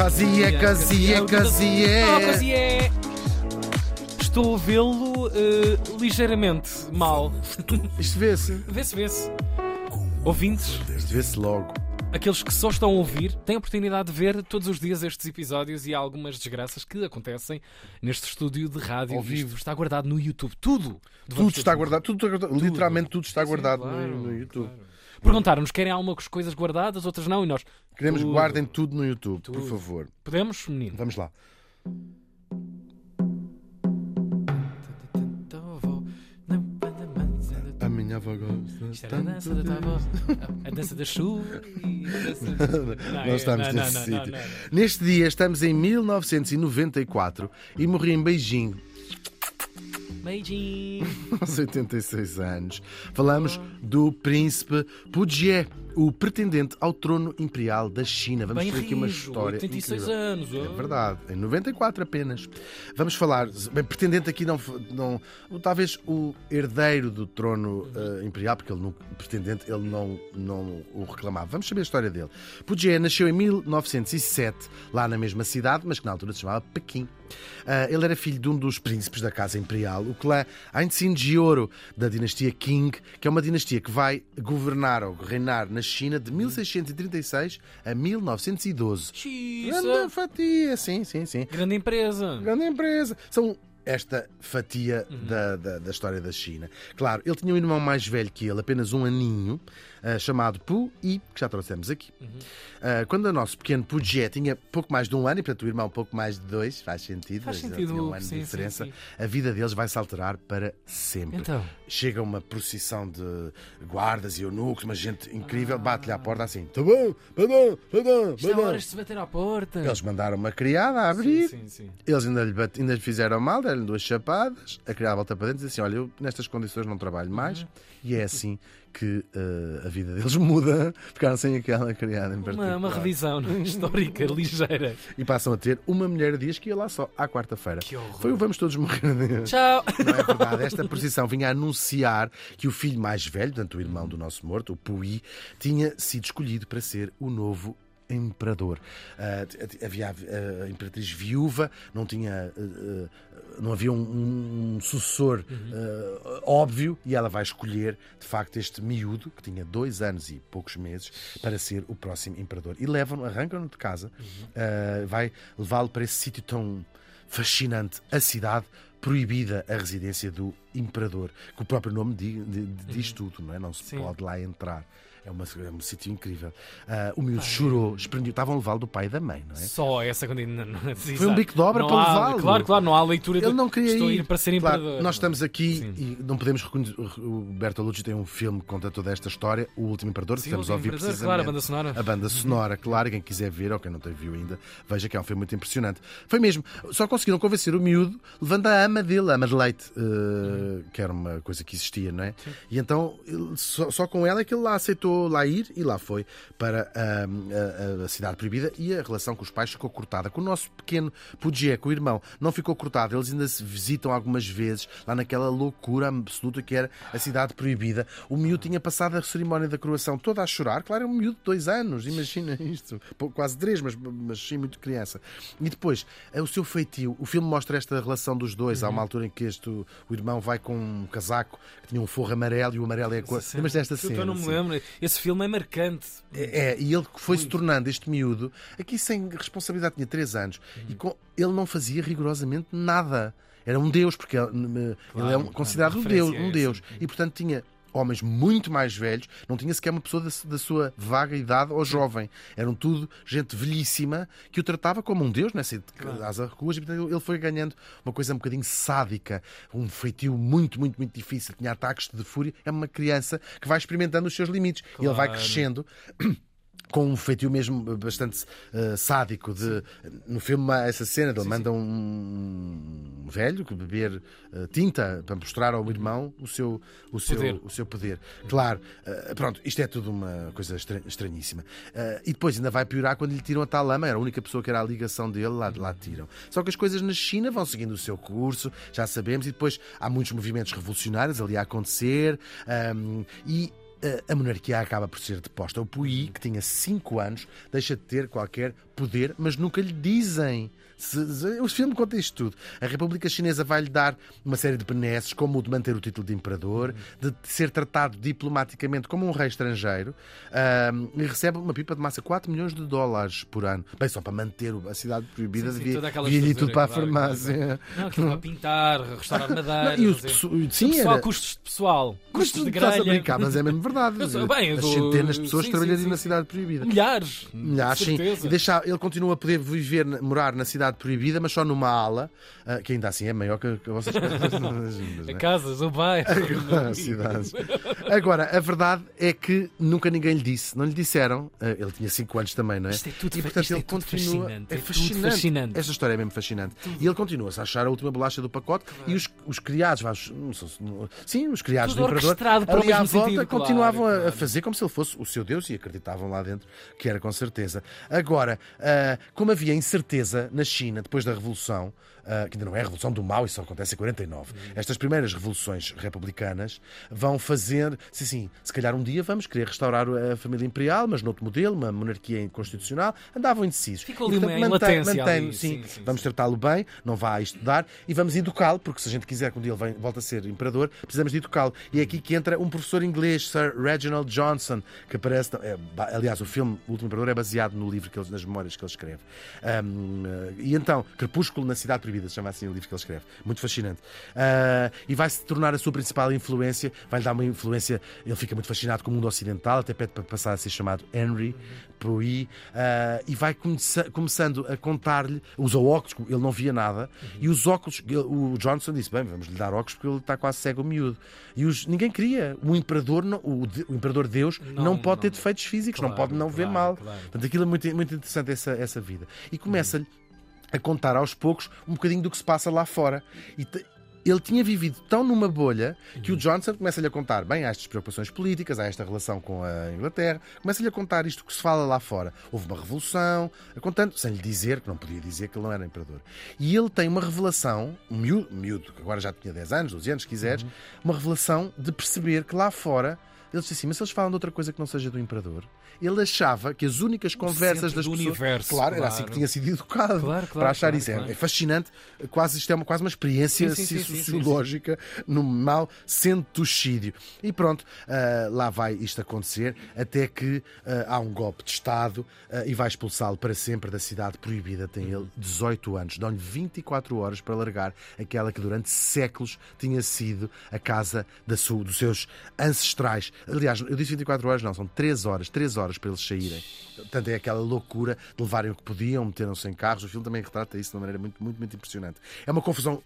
Casié, casié, casié. Oh, casié. Estou a vê-lo eh, ligeiramente mal. Isto vê-se. Vê-se, vê-se. Ouvintes, Isto vê-se logo. aqueles que só estão a ouvir, têm a oportunidade de ver todos os dias estes episódios e há algumas desgraças que acontecem neste estúdio de rádio. Ao vivo. Isto está guardado no YouTube. Tudo. Tudo está guardado, tudo guardado. Literalmente tudo está Sim, guardado claro, no, no YouTube. claro. Perguntaram-nos, querem algumas coisas guardadas, outras não, e nós. Queremos que Tudo. guardem tudo no YouTube, por Tudo. favor. Podemos, menino? Vamos lá. A minha avó gosta. Isto era a dança da tua avó, a dança da chuva Nós estamos nesse sítio. Neste dia estamos em 1994 e morri em Beijing Beijinho. aos 86 anos. Falamos do príncipe Pujié, o pretendente ao trono imperial da China. Vamos Bem ter aqui uma história. 86 incrível. anos. É verdade, em 94 apenas. Vamos falar, bem, pretendente aqui não, não talvez o herdeiro do trono eh, imperial, porque ele não, pretendente, ele não, não o reclamava. Vamos saber a história dele. Pujié nasceu em 1907, lá na mesma cidade, mas que na altura se chamava Pequim. Ah, ele era filho de um dos príncipes da Casa Imperial, o clã Ainsin Jioro, da dinastia Qing, que é uma dinastia que vai governar ou reinar na China de 1636 a 1912. Grande fatia, sim, sim, sim. Grande empresa. Grande empresa. São esta fatia Uhum. da, da, da história da China. Claro, ele tinha um irmão mais velho que ele, apenas um aninho, chamado Pu Yi, que já trouxemos aqui. Uhum. Ah, quando o nosso pequeno Pujié tinha pouco mais de um ano, e portanto o irmão um pouco mais de dois, faz sentido, Faz sentido, um ano sim, de sim, diferença, sim. a vida deles vai se alterar para sempre. Então, Chega uma procissão de guardas e eunucos, uma gente incrível, bate-lhe à porta assim: tá bom, tá é bom." horas de se bater à porta. Eles mandaram uma criada a abrir. Sim, sim, sim. Eles ainda lhe, bate- ainda lhe fizeram mal, deram-lhe duas chapadas, a criada volta para dentro e disse assim: Olha, eu nestas condições não trabalho mais, Uhum. e é assim que eh, a vida deles muda. Ficaram sem aquela criada em particular. Uma, uma revisão é? histórica ligeira. E passam a ter uma mulher dias que ia lá só à quarta-feira. Foi o Vamos Todos Morrer de. Tchau. Não é verdade? Esta procissão vinha a anunciar que o filho mais velho, portanto o irmão do nosso morto, o Pui, tinha sido escolhido para ser o novo imperador. Ah, havia a, a imperatriz viúva, não tinha. ah, ah, não havia um, um sucessor ah, óbvio e ela vai escolher, de facto, este miúdo, que tinha dois anos e poucos meses, para ser o próximo imperador. E levam-no, arrancam-no de casa, ah, vai levá-lo para esse sítio tão fascinante, a cidade proibida a residência do imperador, que o próprio nome di- di- diz tudo, não é? Não se Sim. pode lá entrar. É, uma- é um sítio incrível. Ah, o miúdo chorou, esprendeu. Estavam a levá-lo do pai e da mãe, não é? Só essa não Foi um bico de obra Não para levá-lo. Claro, claro, não há leitura de Ele não queria estou ir. para ser Claro, imperador. nós estamos aqui Sim. e não podemos reconhecer. O Bertolucci tem um filme que conta toda esta história, O Último Imperador, que Sim, estamos o a ouvir precisamente. claro, a banda sonora. A banda sonora, claro, quem quiser ver ou quem não tem viu ainda, veja que é um filme muito impressionante. Foi mesmo. Só conseguiram convencer o miúdo levando a ama dele, a ama de leite, eh, que era uma coisa que existia, não é? E então ele- só, só com ela é que ele lá aceitou lá ir e lá foi para a, a- a cidade proibida e a relação com os pais ficou cortada. Com o nosso pequeno Pugié, com o irmão, não ficou cortada. Eles ainda se visitam algumas vezes lá naquela loucura absoluta que era a cidade proibida. O miúdo tinha passado a cerimónia da coroação toda a chorar. Claro, é um miúdo de dois anos, imagina isto. Quase três, mas, mas sim, muito criança. E depois, eh, o seu feitio. O filme mostra esta relação dos dois. Há uma altura em que este, o irmão vai com um casaco que tinha um forro amarelo e o amarelo é a cor. Lembras desta cena? Eu não me lembro. Esse filme é marcante. É, é, e ele foi-se tornando este miúdo, aqui sem responsabilidade, tinha 3 anos, e com, ele não fazia rigorosamente nada. Era um deus, porque ele, ele é um- claro, considerado um referência deus, é um essa. deus. E portanto tinha homens muito mais velhos, não tinha sequer uma pessoa da, da sua vaga idade ou jovem. Eram tudo gente velhíssima que o tratava como um deus, nessa às ruas, e portanto ele foi ganhando uma coisa um bocadinho sádica, um feitio muito, muito, muito difícil. Tinha ataques de fúria. É uma criança que vai experimentando os seus limites. E ele vai Claro. crescendo com um feitio mesmo bastante eh, sádico. De, no filme há essa cena dele manda um velho que beber eh, tinta para mostrar ao irmão o seu, o seu, Poder. o seu poder. Claro, eh, pronto, isto é tudo uma coisa estra- estranhíssima. E depois ainda vai piorar quando lhe tiram a tal lama, era a única pessoa que era a ligação dele, lá, lá tiram. Só que as coisas na China vão seguindo o seu curso, já sabemos, e depois há muitos movimentos revolucionários ali a acontecer, ahm, e a, monarquia acaba por ser deposta. O Puyi, que tinha 5 anos, deixa de ter qualquer poder, mas nunca lhe dizem. O filme conta isto tudo. A República Chinesa vai-lhe dar uma série de benesses, como o de manter o título de imperador, de ser tratado diplomaticamente como um rei estrangeiro, e recebe uma pipa de massa 4 milhões de dólares por ano. Bem, só para manter a cidade proibida, Sim, sim, devia, ir tudo para a claro, farmácia. Não, aquilo para pintar, restaurar madeiras. Não, e o fazer- pessoal- O sim, pessoal, era- custos de pessoal, custos tu de estás a grelha. brincar, mas é mesmo verdade. Eu sei, bem, eu As centenas de pessoas sim, trabalhariam sim, na sim. cidade proibida. Milhares. Milhares, sim. E deixar, ele continua a poder viver, morar na cidade proibida, mas só numa ala, ah, que ainda assim é maior que, que vocês A casas, o bairro. Cidades. Agora, a verdade é que nunca ninguém lhe disse. Não lhe disseram. Ah, Ele tinha 5 anos também, não é? Isto é tudo e portanto é ele tudo continua. fascinante, É é tudo fascinante. fascinante. Esta história é mesmo fascinante. E ele continua-se a achar a última bolacha do pacote e os, os criados, vá, os- sim, os criados Tudo do imperador, ali à volta, claro, continuavam a- a claro. fazer como se ele fosse o seu Deus e acreditavam lá dentro que era com certeza. Agora, ah, como havia incerteza na China depois da Revolução, ah, que ainda não é a Revolução do Mal, isso só acontece em 49, estas primeiras revoluções republicanas vão fazer, se assim, se calhar um dia vamos querer restaurar a família imperial, mas noutro modelo, uma monarquia constitucional, andavam indecisos. Ficou E, ali portanto, uma mantém- latência mantém- ali, sim, sim, sim, vamos sim. tratá-lo bem, não vá a estudar e vamos educá-lo, porque se a gente quiser que um dia ele volte a ser imperador, precisamos de educá-lo. E é aqui que entra um professor inglês, Sir Reginald Johnson, que aparece. é, aliás, o filme O Último Imperador é baseado no livro, que ele, nas memórias que ele escreve. Ahm, eh, e então, Crepúsculo na Cidade Proibida, chama assim o livro que ele escreve. Muito fascinante. Ah, e vai se tornar a sua principal influência, vai-lhe dar uma influência. Ele fica muito fascinado com o mundo ocidental, até pede para passar a ser chamado Henry Puyi, ah, e vai começa- começando a contar-lhe. Usa óculos, ele não via nada, e os óculos. o Johnson disse: Bem, vamos lhe dar óculos porque ele está quase cego, miúdo. E os, ninguém queria. O imperador, não- o, de- o imperador Deus, não, Não, pode ter não. defeitos físicos, não Claro, pode não ver claro, mal. claro. Portanto, aquilo é muito, muito interessante, essa, essa vida. E começa-lhe a contar aos poucos um bocadinho do que se passa lá fora. E ele tinha vivido tão numa bolha que o Johnson começa-lhe a contar, bem, há estas preocupações políticas, há esta relação com a Inglaterra, começa-lhe a contar isto que se fala lá fora. Houve uma revolução, contando, sem lhe dizer, que não podia dizer que ele não era imperador. E ele tem uma revelação, um miúdo, miúdo que agora já tinha 10 anos, 12 anos, se quiseres, uma revelação de perceber que lá fora ele disse assim, mas eles falam de outra coisa que não seja do imperador, ele achava que as únicas conversas das pessoas. universo, claro, era claro. assim que tinha sido educado Claro, claro, para achar isso. É-. É, fascinante, quase isto é uma, quase uma experiência Sim, sim, sim, sociológica no mau centocídio. E pronto, ah, lá vai isto acontecer, até que ah, há um golpe de Estado ah, e vai expulsá-lo para sempre da cidade proibida. Tem ele 18 anos, dão-lhe 24 horas para largar aquela que durante séculos tinha sido a casa da sua, dos seus ancestrais. Aliás, eu disse 24 horas, não, são 3 horas, 3 horas para eles saírem. Portanto, é aquela loucura de levarem o que podiam, meteram-se em carros. O filme também retrata isso de uma maneira muito, muito, muito impressionante. É uma confusão.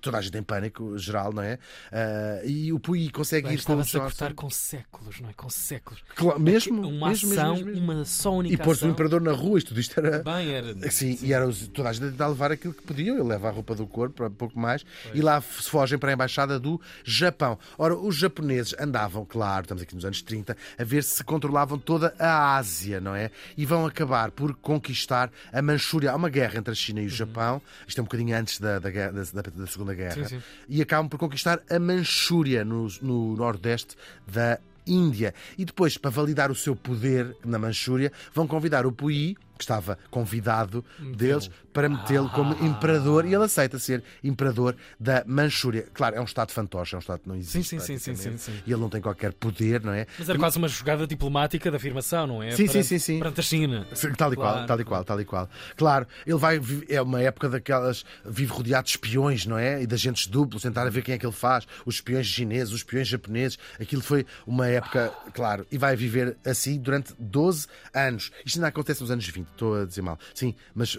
Toda a gente em pânico, geral, não é? Ah, e o Puyi consegue Bem, ir com o a cortar com séculos, não é? Com séculos. Claro, mesmo, uma mesmo, ação, mesmo, mesmo, uma só única E pôs o imperador na rua, isto tudo isto era. Bem, era... Sim, e era toda a gente a tentar levar aquilo que podiam. Ele leva a roupa do corpo, para pouco mais, e lá se fogem para a embaixada do Japão. Ora, os japoneses andavam, claro, estamos aqui nos anos 30, a ver se controlavam toda a Ásia, não é? E vão acabar por conquistar a Manchúria. Há uma guerra entre a China e o Japão, isto é um bocadinho antes da, da, da- da Segunda Guerra, Sim, sim. e acabam por conquistar a Manchúria no, no nordeste da Índia. E depois, para validar o seu poder na Manchúria, vão convidar o Puyi, que estava convidado deles, para metê-lo como Ah. imperador e ele aceita ser imperador da Manchúria. Claro, é um Estado fantoche, é um Estado que não existe. Sim, sim, sim, sim, sim. E ele não tem qualquer poder, não é? Mas era quase uma jogada diplomática de afirmação, não é? Sim, sim, sim, sim. Perante a China. Tal e qual, tal e qual, tal e qual. Claro, ele vai. É uma época daquelas. Vive rodeado de espiões, não é? E de agentes duplos, tentar a ver quem é que ele faz. Os espiões chineses, os espiões japoneses. Aquilo foi uma época, claro. E vai viver assim durante 12 anos. Isto ainda acontece nos anos 20, estou a dizer mal. Sim, mas.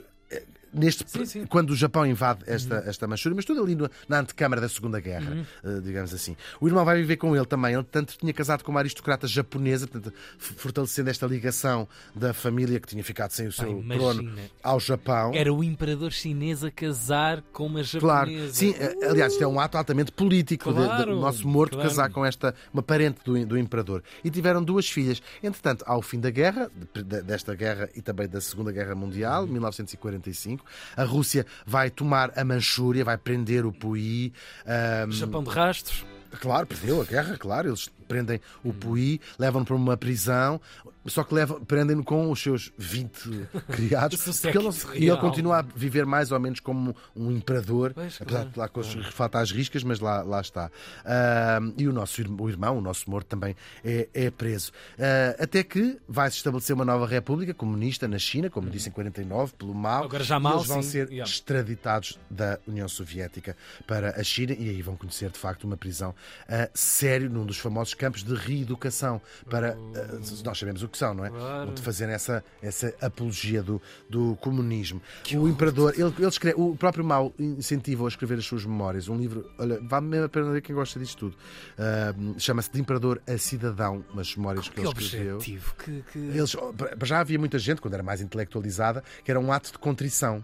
Neste, Sim, sim. quando o Japão invade esta, esta Manchúria, mas tudo ali no- na antecâmara da Segunda Guerra, eh, digamos assim. O irmão vai viver com ele também. Ele, tanto tinha casado com uma aristocrata japonesa, portanto, fortalecendo esta ligação da família que tinha ficado sem o seu imagina. trono ao Japão. Era o imperador chinês a casar com uma Claro, japonesa. sim, eh, aliás, isto é um ato altamente político Claro, do nosso morto claro. casar com esta, uma parente do, do imperador. E tiveram duas filhas. Entretanto, ao fim da guerra, de- de- desta guerra e também da Segunda Guerra Mundial, 1945, a Rússia vai tomar a Manchúria, vai prender o Puyi. ahm, Japão de rastros. Claro, perdeu a guerra, claro. Eles prendem o Puy, levam-no para uma prisão, só que prendem-no com os seus 20 criados, porque ele, não- e ele continua a viver mais ou menos como um imperador, Pois, apesar claro. de lá com os faltar as riscas, mas lá, lá está. Ah, e o nosso o irmão, o nosso morto, também é, é preso. Ah, até que vai-se estabelecer uma nova república comunista na China, como disse em 49, pelo Mao. Agora já Mao, eles vão sim. ser Yeah. extraditados da União Soviética para a China e aí vão conhecer de facto uma prisão a sério num dos famosos campos de reeducação para ah, nós sabemos o que são, não é? Claro. Onde fazerem essa, essa apologia do, do comunismo. o imperador, ele, ele escreve, o próprio Mao incentiva-o a escrever as suas memórias. Um livro, olha, vale mesmo a pena ler quem gosta disto tudo. Ah, Chama-se De Imperador a Cidadão, umas memórias que, Que ele escreveu. objetivo. Que, que... Eles, já havia muita gente, quando era mais intelectualizada, que era um ato de contrição.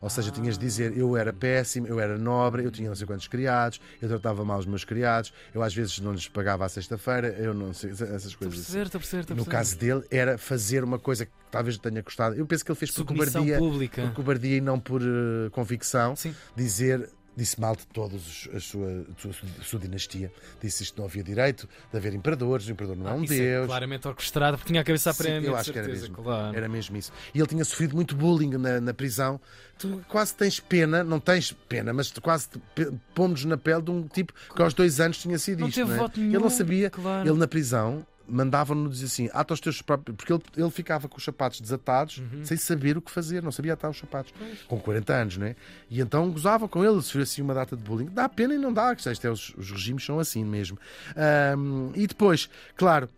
Ou seja, tinhas de dizer eu era péssimo, eu era nobre, eu tinha não sei quantos criados, eu tratava mal os meus criados, eu às vezes não lhes pagava à sexta-feira, eu não sei, essas Estou a coisas. perceber, assim. estou a perceber. estou a No perceber. caso dele, era fazer uma coisa que talvez tenha custado. Eu penso que ele fez por Submissão cobardia, pública. por cobardia e não por eh, convicção. Sim. Dizer. Disse mal de todos os- a sua, a sua, dinastia. Disse isto não havia direito de haver imperadores, o imperador não é um Isso Deus. claramente orquestrado, porque tinha a cabeça a Sim, prémio. eu acho que era certeza, mesmo. Claro. Era mesmo isso. E ele tinha sofrido muito bullying na, na prisão. Tu quase tens pena, não tens pena, mas tu quase pomos na pele de um tipo que aos dois anos tinha sido Não isto. não é? voto Ele nenhum, não sabia. claro. Ele na prisão mandavam-no dizer assim: ata os teus próprios. Porque ele, ele ficava com os sapatos desatados, Uhum. sem saber o que fazer, não sabia atar os sapatos. Com 40 anos, não é? E então gozavam com ele, sofreu assim uma data de bullying. Dá pena e não dá, que isto é, os, os regimes são assim mesmo. Ahm, e depois, claro.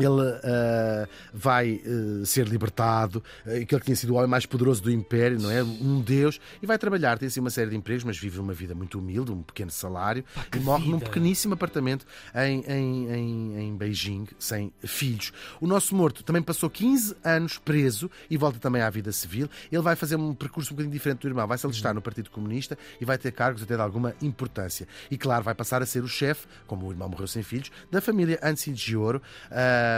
Ele ah, vai ah, ser libertado, ah, aquele que tinha sido o homem mais poderoso do Império, não é? Um Deus, e vai trabalhar, tem assim uma série de empregos, mas vive uma vida muito humilde, um pequeno salário, que e morre num vida! pequeníssimo apartamento em, em, em, em Beijing, sem filhos. O nosso morto também passou 15 anos preso e volta também à vida civil. Ele vai fazer um percurso um bocadinho diferente do irmão, vai se alistar no Partido Comunista e vai ter cargos até de alguma importância. E claro, vai passar a ser o chefe, como o irmão morreu sem filhos, da família Ansi de Ouro,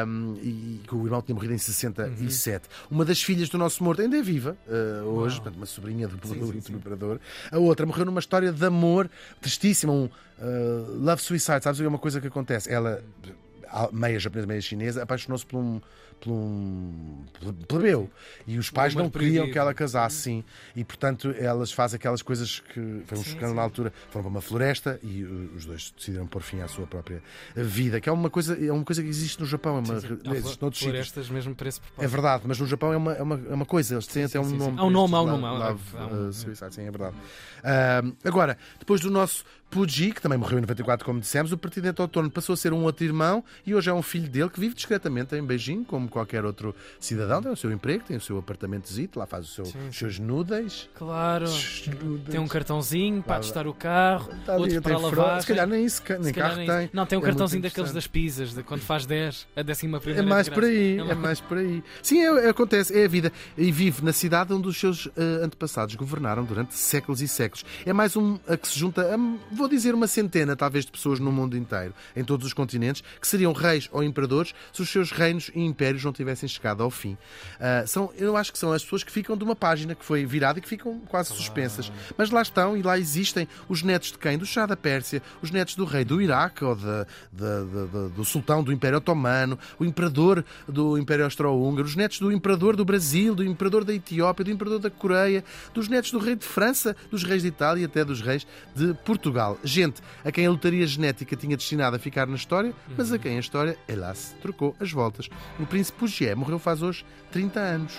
ahm, e que o irmão tinha morrido em 67. Uma das filhas do nosso morto ainda é viva ah, hoje, portanto, uma sobrinha do, do último imperador. A outra morreu numa história de amor tristíssima, um ah, love suicide, sabes? É uma coisa que acontece. Ela, meia japonesa, meia chinesa, apaixonou-se por um, por um plebeu. E os pais não queriam que ela casasse, sim. E portanto elas fazem aquelas coisas que foi um escândalo na altura. Foram para uma floresta e uh, os dois decidiram pôr fim à sua própria vida, que é uma coisa, é uma coisa que existe no Japão, é uma, Sim, sim. existe noutros sítios. Florestas mesmo para esse É propósito. verdade, mas no Japão é uma, é uma, é uma coisa, eles têm Sim, até um nome. Há um nome, há um nome, love, uh, suicide, sim, é verdade. Ah, agora, depois do nosso Puji, que também morreu em 94, como dissemos, o presidente autónomo passou a ser um outro irmão e hoje é um filho dele que vive discretamente em Beijing, como qualquer outro cidadão, tem o seu emprego, tem o seu apartamentozito, lá faz o seu, Sim, os seus noodles. Claro. Tem um cartãozinho para testar o carro, Tá outro para lavar. Se calhar nem isso, nem carro nem tem. Não, tem um É cartãozinho daqueles das pizzas, de quando faz 10, a décima É primeira. mais de por aí, É é mais- mais por aí. Sim, é, é- acontece, é a vida. E vive na cidade onde os seus eh, antepassados governaram durante séculos e séculos. É mais um a que se junta, a, vou dizer, uma centena talvez de pessoas no mundo inteiro, em todos os continentes, que seriam reis ou imperadores se os seus reinos e impérios não tivessem chegado ao fim. Ah, são, eu acho que são as pessoas que ficam de uma página que foi virada e que ficam quase suspensas. Mas lá estão e lá existem os netos de quem? Do Shah da Pérsia, os netos do rei do Iraque ou da- da- da- do sultão do Império Otomano, o imperador do Império Austro-Húngaro, os netos do imperador do Brasil, do imperador da Etiópia, do imperador da Coreia, dos netos do rei de França, dos reis de Itália e até dos reis de Portugal. Gente a quem a lotaria genética tinha destinado a ficar na história, mas a quem a história, helas, trocou as voltas. O príncipe Pugié morreu faz hoje 30 anos.